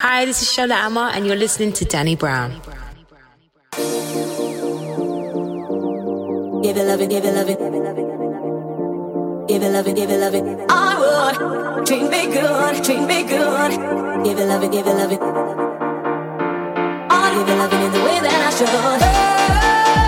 Hi, this is Shola Ama, and you're listening to Danny Brown. Give it, love it, give it, love it. Give it, love it, give it, love it. I would treat me good, treat me good. Give it, love it, give it, love it. I'll give it, love it in the way that I should.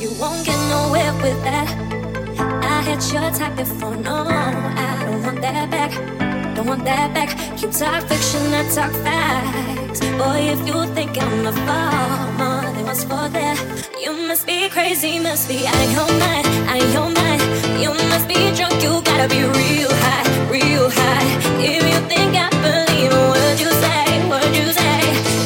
you won't get nowhere with that. I had your type before, no, I don't want that back. Don't want that back. You talk fiction, I talk facts. Boy, if you think I'm a fall, more than what's for that. You must be crazy, must be out of your mind, out of your mind. You must be drunk, you gotta be real high, real high. If you think I believe a word you say, word you say.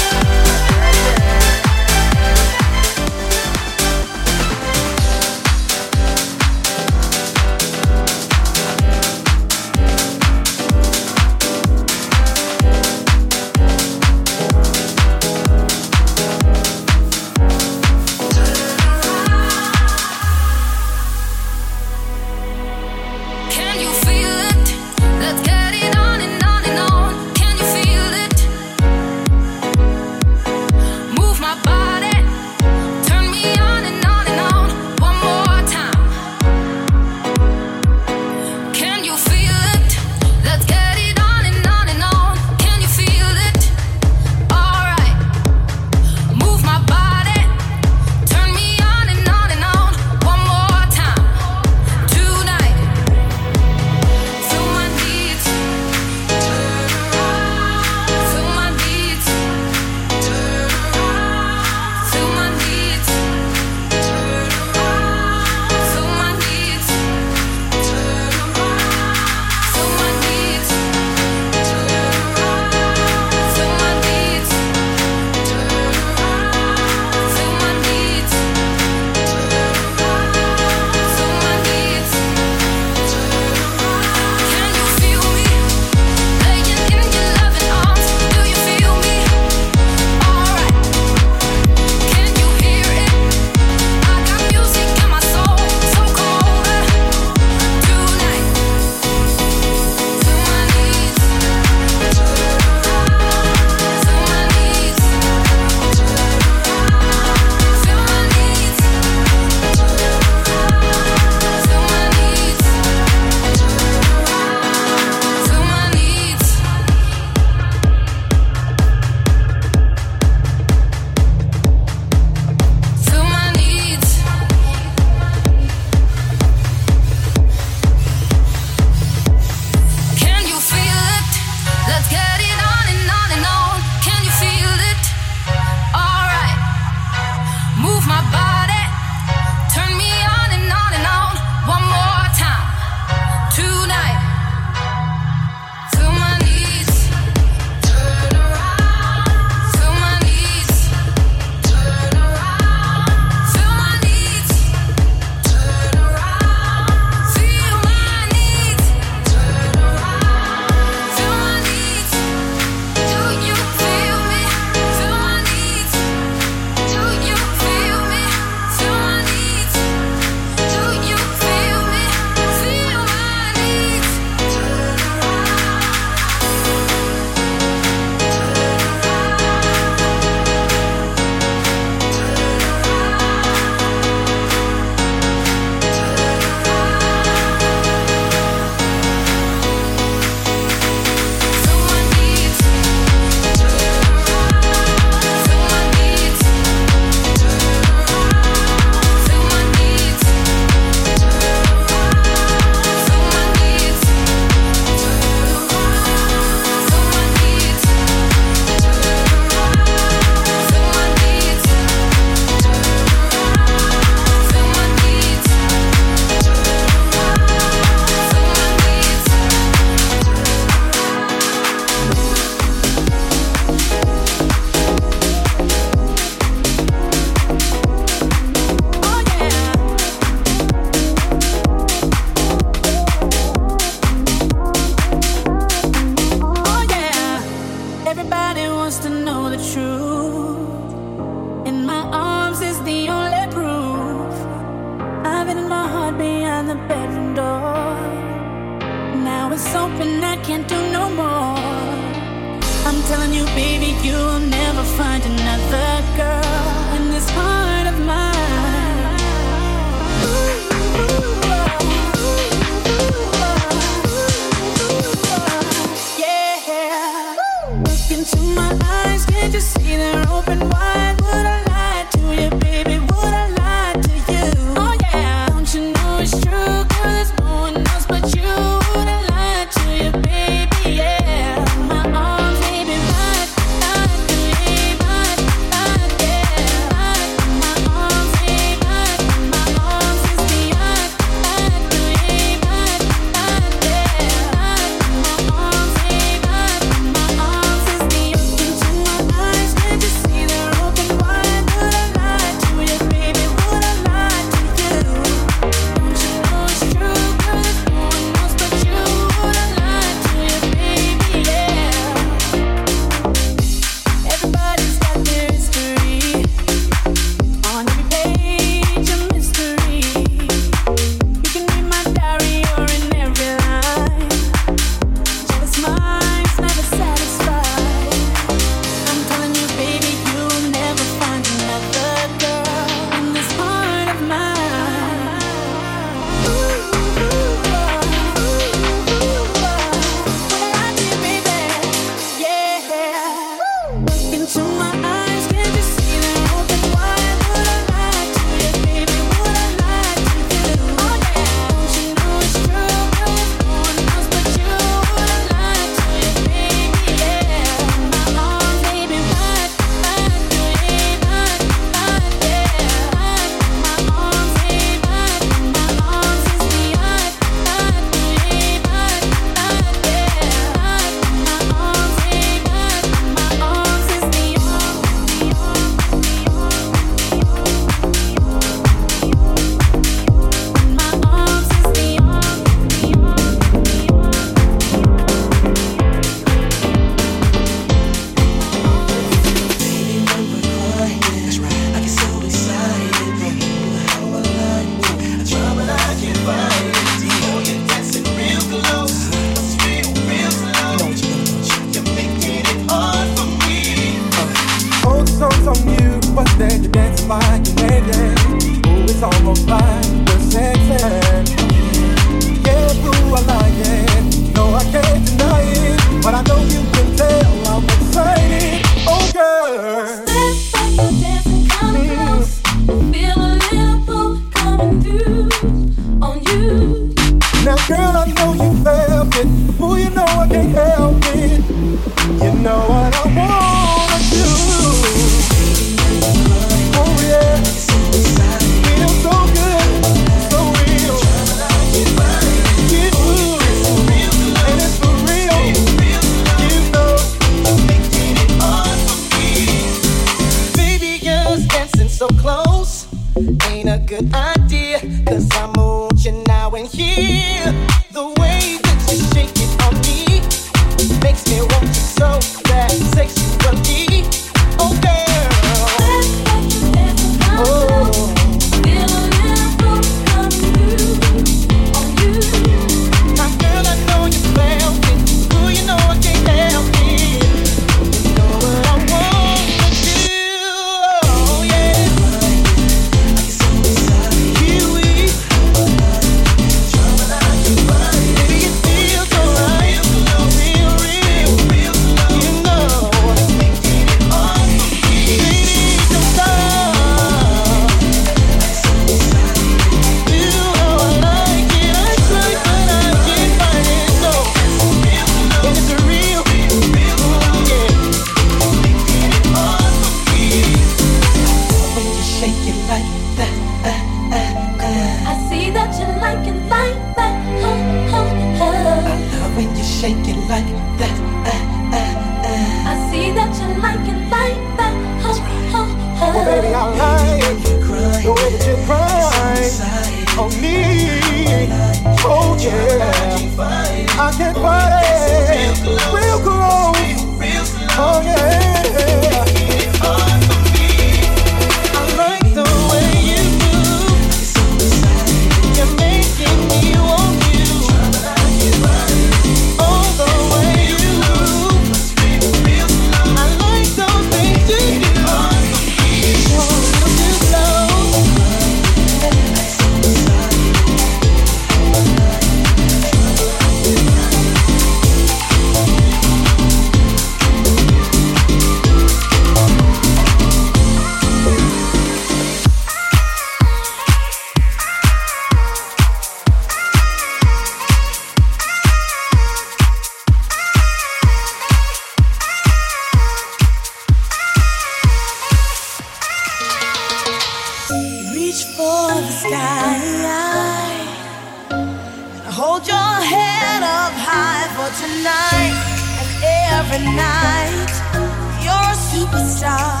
superstar.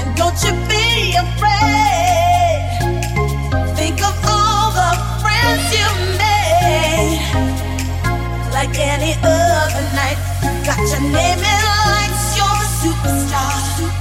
And don't you be afraid. Think of all the friends you made. Like any other night, got your name in lights, you're a superstar.